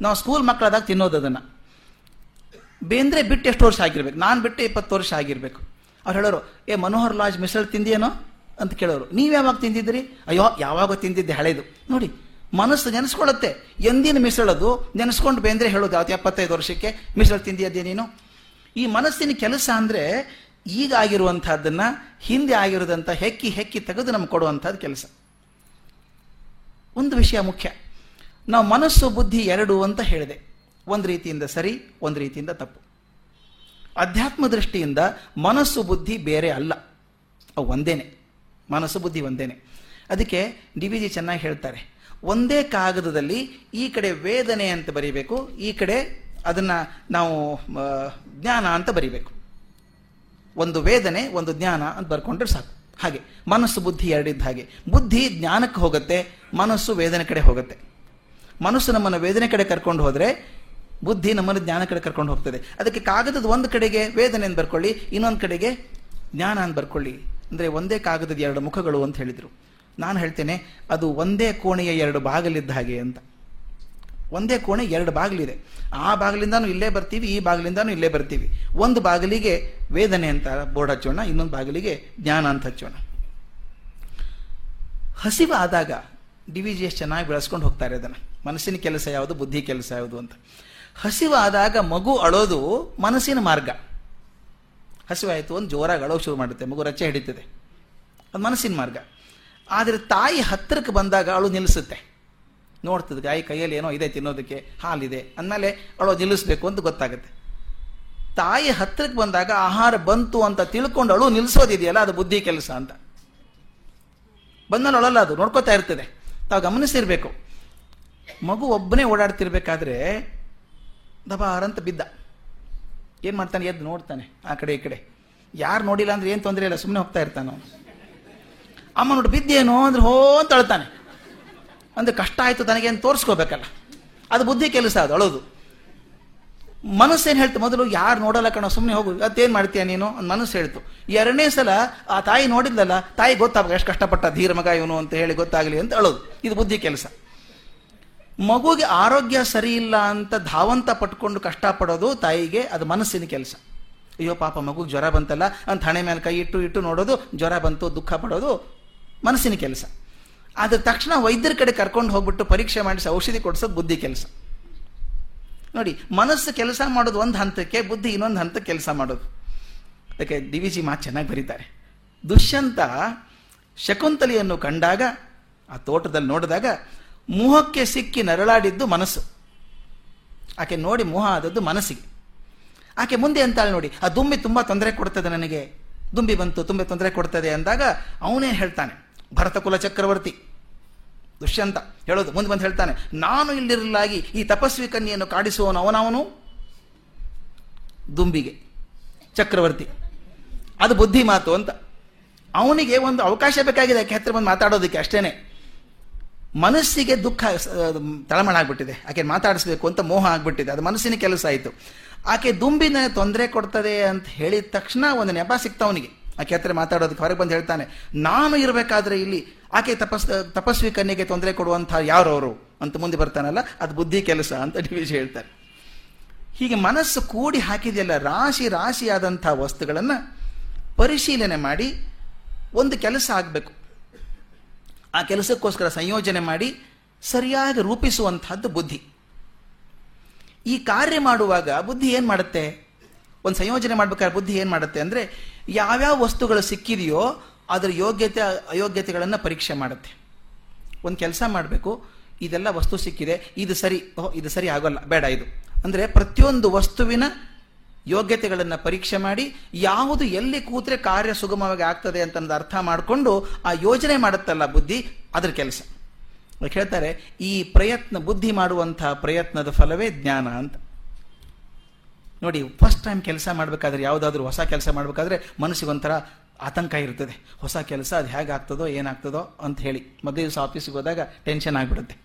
ನಾವು ಸ್ಕೂಲ್ ಮಕ್ಕಳಾದಾಗ ತಿನ್ನೋದು ಅದನ್ನು. ಬೇಂದ್ರೆ ಬಿಟ್ಟು ಎಷ್ಟು ವರ್ಷ ಆಗಿರ್ಬೇಕು? ನಾನು ಬಿಟ್ಟು ಇಪ್ಪತ್ತು ವರ್ಷ ಆಗಿರ್ಬೇಕು. ಅವ್ರು ಹೇಳೋರು, ಏ ಮನೋಹರ್ ಲಾಜ್ ಮಿಸಳು ತಿಂದಿಯೇನೋ? ಅಂತ ಕೇಳೋರು. ನೀವು ಯಾವಾಗ ತಿಂದಿದ್ರಿ ಅಯ್ಯೋ, ಯಾವಾಗ ತಿಂದಿದ್ದೆ, ಹಳೇದು. ನೋಡಿ, ಮನಸ್ಸು ನೆನೆಸ್ಕೊಳ್ಳುತ್ತೆ. ಎಂದಿನ ಮಿಸಳದು ನೆನೆಸ್ಕೊಂಡು ಬೇಂದ್ರೆ ಹೇಳೋದು, ಯಾವತ್ತು ಎಪ್ಪತ್ತೈದು ವರ್ಷಕ್ಕೆ ಮಿಸಳು ತಿಂದಿಯದ್ದೇ ನೀನು? ಈ ಮನಸ್ಸಿನ ಕೆಲಸ ಅಂದರೆ ಈಗ ಆಗಿರುವಂಥದ್ದನ್ನು ಹಿಂದೆ ಆಗಿರೋದಂಥ ಹೆಕ್ಕಿ ಹೆಕ್ಕಿ ತೆಗೆದು ನಮ್ಗೆ ಕೊಡುವಂಥದ್ದು ಕೆಲಸ. ಒಂದು ವಿಷಯ ಮುಖ್ಯ. ನಾವು ಮನಸ್ಸು, ಬುದ್ಧಿ ಎರಡು ಅಂತ ಹೇಳಿದೆ. ಒಂದು ರೀತಿಯಿಂದ ಸರಿ, ಒಂದು ರೀತಿಯಿಂದ ತಪ್ಪು. ಅಧ್ಯಾತ್ಮ ದೃಷ್ಟಿಯಿಂದ ಮನಸ್ಸು, ಬುದ್ಧಿ ಬೇರೆ ಅಲ್ಲ. ಅವು ಒಂದೇನೆ. ಮನಸ್ಸು, ಬುದ್ಧಿ ಒಂದೇನೆ. ಅದಕ್ಕೆ ಡಿ ವಿ ಜಿ ಚೆನ್ನಾಗಿ ಹೇಳ್ತಾರೆ. ಒಂದೇ ಕಾಗದದಲ್ಲಿ ಈ ಕಡೆ ವೇದನೆ ಅಂತ ಬರೀಬೇಕು, ಈ ಕಡೆ ಅದನ್ನು ನಾವು ಜ್ಞಾನ ಅಂತ ಬರಿಬೇಕು. ಒಂದು ವೇದನೆ, ಒಂದು ಜ್ಞಾನ ಅಂತ ಬರ್ಕೊಂಡ್ರೆ ಸಾಕು. ಹಾಗೆ, ಮನಸ್ಸು ಬುದ್ಧಿ ಎರಡಿದ್ದ ಹಾಗೆ. ಬುದ್ಧಿ ಜ್ಞಾನಕ್ಕೆ ಹೋಗುತ್ತೆ, ಮನಸ್ಸು ವೇದನೆ ಕಡೆ ಹೋಗುತ್ತೆ. ಮನಸ್ಸು ನಮ್ಮನ್ನು ವೇದನೆ ಕಡೆ ಕರ್ಕೊಂಡು ಹೋದರೆ, ಬುದ್ಧಿ ನಮ್ಮನ್ನು ಜ್ಞಾನ ಕಡೆ ಕರ್ಕೊಂಡು ಹೋಗ್ತದೆ. ಅದಕ್ಕೆ ಕಾಗದದ ಒಂದು ಕಡೆಗೆ ವೇದನೆ ಅಂತ ಬರ್ಕೊಳ್ಳಿ, ಇನ್ನೊಂದು ಕಡೆಗೆ ಜ್ಞಾನ ಅಂತ ಬರ್ಕೊಳ್ಳಿ. ಅಂದರೆ ಒಂದೇ ಕಾಗದದ ಎರಡು ಮುಖಗಳು ಅಂತ ಹೇಳಿದರು. ನಾನು ಹೇಳ್ತೇನೆ, ಅದು ಒಂದೇ ಕೋಣೆಯ ಎರಡು ಭಾಗಲಿದ್ದ ಹಾಗೆ ಅಂತ. ಒಂದೇ ಕೋಣೆ ಎರಡು ಬಾಗಿಲಿದೆ. ಆ ಬಾಗಿಲಿಂದಾನು ಇಲ್ಲೇ ಬರ್ತೀವಿ, ಈ ಬಾಗಿಲಿಂದಾನು ಇಲ್ಲೇ ಬರ್ತೀವಿ. ಒಂದು ಬಾಗಿಲಿಗೆ ವೇದನೆ ಅಂತ ಬೋರ್ಡ್ ಹಚ್ಚೋಣ, ಇನ್ನೊಂದು ಬಾಗಿಲಿಗೆ ಜ್ಞಾನ ಅಂತ ಹಚ್ಚೋಣ. ಹಸಿವಾದಾಗ ಡಿ ವಿ ಜಿ ಎಸ್ ಚೆನ್ನಾಗಿ ಬೆಳೆಸ್ಕೊಂಡು ಹೋಗ್ತಾರೆ ಅದನ್ನು ಮನಸ್ಸಿನ ಕೆಲಸ ಯಾವುದು, ಬುದ್ಧಿ ಕೆಲಸ ಯಾವುದು ಅಂತ. ಹಸಿವಾದಾಗ ಮಗು ಅಳೋದು ಮನಸ್ಸಿನ ಮಾರ್ಗ. ಹಸಿವಾಯಿತು ಒಂದು ಜೋರಾಗಿ ಅಳೋ ಶುರು ಮಾಡುತ್ತೆ, ಮಗು ರಚ್ಚೆ ಹಿಡಿತದೆ. ಅದು ಮನಸ್ಸಿನ ಮಾರ್ಗ. ಆದರೆ ತಾಯಿ ಹತ್ತಿರಕ್ಕೆ ಬಂದಾಗ ಅಳು ನಿಲ್ಲಿಸುತ್ತೆ ನೋಡ್ತದೆ ಗಾಯಿ ಕೈಯಲ್ಲಿ ಏನೋ ಇದೆ ತಿನ್ನೋದಕ್ಕೆ, ಹಾಲಿದೆ. ಅಂದಮೇಲೆ ಅವಳು ನಿಲ್ಲಿಸ್ಬೇಕು ಅಂತ ಗೊತ್ತಾಗುತ್ತೆ. ತಾಯಿ ಹತ್ತಿರಕ್ಕೆ ಬಂದಾಗ ಆಹಾರ ಬಂತು ಅಂತ ತಿಳ್ಕೊಂಡು ಅಳು ನಿಲ್ಲಿಸೋದಿದೆಯಲ್ಲ ಅದು ಬುದ್ಧಿ ಕೆಲಸ ಅಂತ. ಬಂದಲ್ಲಿ ಅಳಲ್ಲ ಅದು, ನೋಡ್ಕೋತಾ ಇರ್ತದೆ. ತಾವು ಗಮನಿಸಿರ್ಬೇಕು. ಮಗು ಒಬ್ಬನೇ ಓಡಾಡ್ತಿರ್ಬೇಕಾದ್ರೆ ದಬಾರಂತ ಬಿದ್ದ. ಏನು ಮಾಡ್ತಾನೆ? ಎದ್ದು ನೋಡ್ತಾನೆ ಆ ಕಡೆ ಈ ಕಡೆ. ಯಾರು ನೋಡಿಲ್ಲ ಅಂದ್ರೆ ಏನು ತೊಂದರೆ ಇಲ್ಲ ಸುಮ್ಮನೆ ಹೋಗ್ತಾ ಇರ್ತಾನೆ. ಅಮ್ಮ ನೋಡಿ ಬಿದ್ದೇನೋ? ಅಂದ್ರೆ ಹೋ ಅಂತ ಅಳ್ತಾನೆ. ಅಂದ್ರೆ ಕಷ್ಟ ಆಯಿತು ತನಗೇನು ತೋರಿಸ್ಕೋಬೇಕಲ್ಲ. ಅದು ಬುದ್ಧಿ ಕೆಲಸ ಅದು, ಅಳೋದು. ಮನಸ್ಸೇನು ಹೇಳ್ತು, ಮೊದಲು ಯಾರು ನೋಡಲ್ಲ ಕಣ ಸುಮ್ಮನೆ ಹೋಗು ಅದೇನು ಮಾಡ್ತೀಯ ನೀನು ಅಂತ ಮನಸ್ಸು ಹೇಳ್ತು. ಎರಡನೇ ಸಲ, ಆ ತಾಯಿ ನೋಡಿದ್ಲಲ್ಲ, ತಾಯಿ ಗೊತ್ತಾಗ ಎಷ್ಟು ಕಷ್ಟಪಟ್ಟ ಧೀರ ಮಗ ಇವನು ಅಂತ ಹೇಳಿ ಗೊತ್ತಾಗಲಿ ಅಂತ ಅಳೋದು. ಇದು ಬುದ್ಧಿ ಕೆಲಸ. ಮಗುಗೆ ಆರೋಗ್ಯ ಸರಿ ಇಲ್ಲ ಅಂತ ಧಾವಂತ ಪಟ್ಕೊಂಡು ಕಷ್ಟಪಡೋದು ತಾಯಿಗೆ ಅದು ಮನಸ್ಸಿನ ಕೆಲಸ. ಅಯ್ಯೋ ಪಾಪ, ಮಗುಗೆ ಜ್ವರ ಬಂತಲ್ಲ ಅಂತ ಹಣೆ ಮೇಲೆ ಕೈ ಇಟ್ಟು ಇಟ್ಟು ನೋಡೋದು, ಜ್ವರ ಬಂತು, ದುಃಖ ಪಡೋದು ಮನಸ್ಸಿನ ಕೆಲಸ. ಅದ್ರ ತಕ್ಷಣ ವೈದ್ಯರ ಕಡೆ ಕರ್ಕೊಂಡು ಹೋಗ್ಬಿಟ್ಟು ಪರೀಕ್ಷೆ ಮಾಡಿಸಿ ಔಷಧಿ ಕೊಡಿಸೋದು ಬುದ್ಧಿ ಕೆಲಸ. ನೋಡಿ, ಮನಸ್ಸು ಕೆಲಸ ಮಾಡೋದು ಒಂದು ಹಂತಕ್ಕೆ, ಬುದ್ಧಿ ಇನ್ನೊಂದು ಹಂತಕ್ಕೆ ಕೆಲಸ ಮಾಡೋದು. ಅದಕ್ಕೆ ಡಿ ವಿ ಜಿ ಮಾತು ಚೆನ್ನಾಗಿ ಬರೀತಾರೆ. ದುಷ್ಯಂತ ಶಕುಂತಲೆಯನ್ನು ಕಂಡಾಗ, ಆ ತೋಟದಲ್ಲಿ ನೋಡಿದಾಗ ಮೋಹಕ್ಕೆ ಸಿಕ್ಕಿ ನರಳಾಡಿದ್ದು ಮನಸ್ಸು. ಆಕೆ ನೋಡಿ ಮೋಹ ಆದದ್ದು ಮನಸ್ಸಿಗೆ. ಆಕೆ ಮುಂದೆ ಅಂತಾಳೆ ನೋಡಿ, ಆ ದುಂಬಿ ತುಂಬ ತೊಂದರೆ ಕೊಡ್ತದೆ ನನಗೆ. ದುಂಬಿ ಬಂತು, ತುಂಬ ತೊಂದರೆ ಕೊಡ್ತದೆ ಅಂದಾಗ ಅವನೇ ಹೇಳ್ತಾನೆ, ಭರತಕುಲ ಚಕ್ರವರ್ತಿ. ದುಷ್ಯಂತ. ಹೇಳೋದು, ಮುಂದೆ ಬಂದು ಹೇಳ್ತಾನೆ, ನಾನು ಇಲ್ಲಿರಲಾಗಿ ಈ ತಪಸ್ವಿ ಕನ್ಯೆಯನ್ನು ಕಾಡಿಸುವವನು ಅವನವನು? ದುಂಬಿಗೆ. ಚಕ್ರವರ್ತಿ. ಅದು ಬುದ್ಧಿ ಮಾತು ಅಂತ. ಅವನಿಗೆ ಒಂದು ಅವಕಾಶ ಬೇಕಾಗಿದೆ, ಆಕೆ ಹತ್ರ ಬಂದು ಮಾತಾಡೋದಕ್ಕೆ ಅಷ್ಟೇನೆ. ಮನಸ್ಸಿಗೆ ದುಃಖ ತಳಮಳ ಆಗ್ಬಿಟ್ಟಿದೆ. ಆಕೆ ಮಾತಾಡಿಸ್ಬೇಕು ಅಂತ ಮೋಹ ಆಗ್ಬಿಟ್ಟಿದೆ. ಅದು ಮನಸ್ಸಿನ ಕೆಲಸ ಆಯಿತು. ಆಕೆ ದುಂಬಿನ ತೊಂದರೆ ಕೊಡ್ತದೆ ಅಂತ ಹೇಳಿದ ತಕ್ಷಣ ಒಂದು ನೆಪ ಸಿಕ್ತವನಿಗೆ ಆಕೆ ಹತ್ರ ಮಾತಾಡೋದಕ್ಕೆ ಹೊರಗೆ ಬಂದು ಹೇಳ್ತಾನೆ, ನಾನು ಇರಬೇಕಾದ್ರೆ ಇಲ್ಲಿ ಆಕೆ ತಪಸ್ ತಪಸ್ವಿ ಕನ್ಯೆಗೆ ತೊಂದರೆ ಕೊಡುವಂಥ ಯಾರವರು ಅಂತ ಮುಂದೆ ಬರ್ತಾನಲ್ಲ, ಅದು ಬುದ್ಧಿ ಕೆಲಸ ಅಂತ ಡಿ ವಿಜಿ ಹೇಳ್ತಾರೆ. ಹೀಗೆ ಮನಸ್ಸು ಕೂಡಿ ಹಾಕಿದೆಯಲ್ಲ, ರಾಶಿ ರಾಶಿಯಾದಂಥ ವಸ್ತುಗಳನ್ನು ಪರಿಶೀಲನೆ ಮಾಡಿ ಒಂದು ಕೆಲಸ ಆಗಬೇಕು. ಆ ಕೆಲಸಕ್ಕೋಸ್ಕರ ಸಂಯೋಜನೆ ಮಾಡಿ ಸರಿಯಾಗಿ ರೂಪಿಸುವಂತಹದ್ದು ಬುದ್ಧಿ. ಈ ಕಾರ್ಯ ಮಾಡುವಾಗ ಬುದ್ಧಿ ಏನು ಮಾಡುತ್ತೆ? ಒಂದು ಸಂಯೋಜನೆ ಮಾಡ್ಬೇಕಾದ್ರೆ ಬುದ್ಧಿ ಏನು ಮಾಡುತ್ತೆ ಅಂದರೆ, ಯಾವ್ಯಾವ ವಸ್ತುಗಳು ಸಿಕ್ಕಿದೆಯೋ ಅದರ ಯೋಗ್ಯತೆ, ಅಯೋಗ್ಯತೆಗಳನ್ನು ಪರೀಕ್ಷೆ ಮಾಡುತ್ತೆ. ಒಂದು ಕೆಲಸ ಮಾಡಬೇಕು, ಇದೆಲ್ಲ ವಸ್ತು ಸಿಕ್ಕಿದೆ, ಇದು ಸರಿ, ಓಹ್, ಇದು ಸರಿ ಆಗೋಲ್ಲ, ಬೇಡ ಇದು. ಅಂದರೆ ಪ್ರತಿಯೊಂದು ವಸ್ತುವಿನ ಯೋಗ್ಯತೆಗಳನ್ನು ಪರೀಕ್ಷೆ ಮಾಡಿ, ಯಾವುದು ಎಲ್ಲಿ ಕೂತ್ರೆ ಕಾರ್ಯ ಸುಗಮವಾಗಿ ಆಗ್ತದೆ ಅಂತ ಅರ್ಥ ಮಾಡಿಕೊಂಡು ಆ ಯೋಜನೆ ಮಾಡುತ್ತಲ್ಲ ಬುದ್ಧಿ, ಅದ್ರ ಕೆಲಸ. ಹೇಳ್ತಾರೆ, ಈ ಪ್ರಯತ್ನ, ಬುದ್ಧಿ ಮಾಡುವಂತಹ ಪ್ರಯತ್ನದ ಫಲವೇ ಜ್ಞಾನ ಅಂತ. ನೋಡಿ ಫಸ್ಟ್ ಟೈಮ್ ಕೆಲಸ ಮಾಡಬೇಕಾದ್ರೆ ಯಾವುದಾದ್ರೂ ಹೊಸ ಕೆಲಸ ಮಾಡಬೇಕಾದ್ರೆ ಮನಸ್ಸಿಗೊಂಥರ ಆತಂಕ ಇರ್ತದೆ. ಹೊಸ ಕೆಲಸ ಅದು ಹೇಗಾಗ್ತದೋ ಏನಾಗ್ತದೋ ಅಂತ ಹೇಳಿ. ಮೊದಲೇ ದಿವಸ ಆಫೀಸಿಗೆ ಹೋದಾಗ ಟೆನ್ಷನ್ ಆಗಿಬಿಡುತ್ತೆ.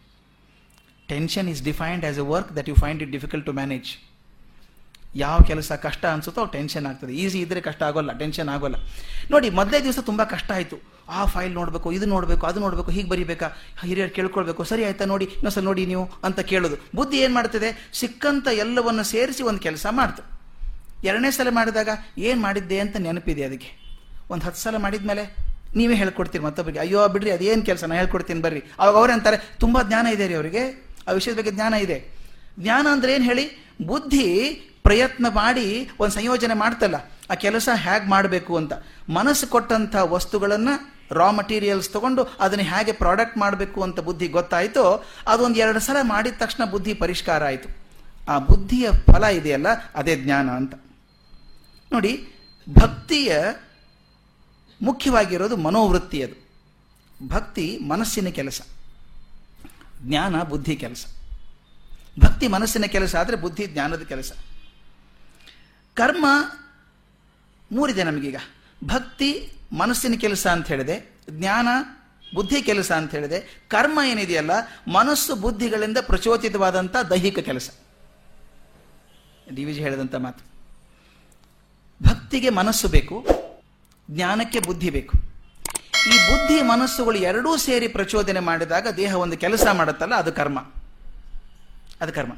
Tension is defined as a work that you find it difficult to manage ಯಾವ ಕೆಲಸ ಕಷ್ಟ ಅನ್ಸುತ್ತೋ ಟೆನ್ಷನ್ ಆಗ್ತದೆ. ಈಸಿ ಇದ್ರೆ ಕಷ್ಟ ಆಗೋಲ್ಲ ಟೆನ್ಷನ್ ಆಗೋಲ್ಲ. ನೋಡಿ ಮೊದಲೇ ದಿವಸ ತುಂಬ ಕಷ್ಟ ಆಯಿತು. ಆ ಫೈಲ್ ನೋಡಬೇಕು, ಇದು ನೋಡಬೇಕು, ಅದು ನೋಡಬೇಕು, ಹೀಗೆ ಬರಿಬೇಕಾ? ಹಿರಿಯರು ಕೇಳ್ಕೊಳ್ಬೇಕು, ಸರಿ ಆಯ್ತಾ ನೋಡಿ ಇನ್ನೊಂದ್ಸಲ ನೋಡಿ ನೀವು ಅಂತ ಕೇಳೋದು. ಬುದ್ಧಿ ಏನು ಮಾಡ್ತದೆ? ಸಿಕ್ಕಂಥ ಎಲ್ಲವನ್ನು ಸೇರಿಸಿ ಒಂದು ಕೆಲಸ ಮಾಡ್ತು. ಎರಡನೇ ಸಲ ಮಾಡಿದಾಗ ಏನು ಮಾಡಿದ್ದೆ ಅಂತ ನೆನಪಿದೆ ಅದಕ್ಕೆ. ಒಂದು ಹತ್ತು ಸಲ ಮಾಡಿದ್ಮೇಲೆ ನೀವೇ ಹೇಳ್ಕೊಡ್ತೀರಿ ಮತ್ತೊಬ್ಬರಿಗೆ. ಅಯ್ಯೋ, ಬಿಡ್ರಿ, ಅದೇನು ಕೆಲಸ? ನಾನು ಹೇಳ್ಕೊಡ್ತೀನಿ, ಬರ್ರಿ. ಅವಾಗ ಅವ್ರು ಅಂತಾರೆ, ತುಂಬ ಜ್ಞಾನ ಇದೆ ರೀ ಅವರಿಗೆ. ಆ ವಿಷಯದ ಬಗ್ಗೆ ಜ್ಞಾನ ಇದೆ. ಜ್ಞಾನ ಅಂದ್ರೆ ಏನು ಹೇಳಿ? ಬುದ್ಧಿ ಪ್ರಯತ್ನ ಮಾಡಿ ಒಂದು ಸಂಯೋಜನೆ ಮಾಡ್ತಲ್ಲ. ಆ ಕೆಲಸ ಹೇಗೆ ಮಾಡಬೇಕು ಅಂತ. ಮನಸ್ಸು ಕೊಟ್ಟಂಥ ವಸ್ತುಗಳನ್ನು ರಾ ಮಟೀರಿಯಲ್ಸ್ ತಗೊಂಡು ಅದನ್ನು ಹೇಗೆ ಪ್ರಾಡಕ್ಟ್ ಮಾಡಬೇಕು ಅಂತ ಬುದ್ಧಿ ಗೊತ್ತಾಯಿತು, ಅದೊಂದು ಎರಡು ಸಲ ಮಾಡಿದ ತಕ್ಷಣ ಬುದ್ಧಿ ಪರಿಷ್ಕಾರ ಆಯಿತು. ಆ ಬುದ್ಧಿಯ ಫಲ ಇದೆಯಲ್ಲ, ಅದೇ ಜ್ಞಾನ ಅಂತ. ನೋಡಿ, ಭಕ್ತಿಯ ಮುಖ್ಯವಾಗಿರೋದು ಮನೋವೃತ್ತಿ ಅದು. ಭಕ್ತಿ ಮನಸ್ಸಿನ ಕೆಲಸ. ಜ್ಞಾನ ಬುದ್ಧಿ ಕೆಲಸ. ಭಕ್ತಿ ಮನಸ್ಸಿನ ಕೆಲಸ ಆದರೆ ಬುದ್ಧಿ ಜ್ಞಾನದ ಕೆಲಸ. ಕರ್ಮ ಮೂರಿದೆ ನಮಗೀಗ. ಭಕ್ತಿ ಮನಸ್ಸಿನ ಕೆಲಸ ಅಂತ ಹೇಳಿದೆ, ಜ್ಞಾನ ಬುದ್ಧಿ ಕೆಲಸ ಅಂತ ಹೇಳಿದೆ, ಕರ್ಮ ಏನಿದೆಯಲ್ಲ, ಮನಸ್ಸು ಬುದ್ಧಿಗಳಿಂದ ಪ್ರಚೋದಿತವಾದಂಥ ದೈಹಿಕ ಕೆಲಸ. ಡಿ ವಿಜಿ ಹೇಳಿದಂಥ ಮಾತು. ಭಕ್ತಿಗೆ ಮನಸ್ಸು ಬೇಕು ಜ್ಞಾನಕ್ಕೆ ಬುದ್ಧಿ ಬೇಕು. ಈ ಬುದ್ಧಿ ಮನಸ್ಸುಗಳು ಎರಡೂ ಸೇರಿ ಪ್ರಚೋದನೆ ಮಾಡಿದಾಗ ದೇಹ ಒಂದು ಕೆಲಸ ಮಾಡುತ್ತಲ್ಲ, ಅದು ಕರ್ಮ. ಅದು ಕರ್ಮ.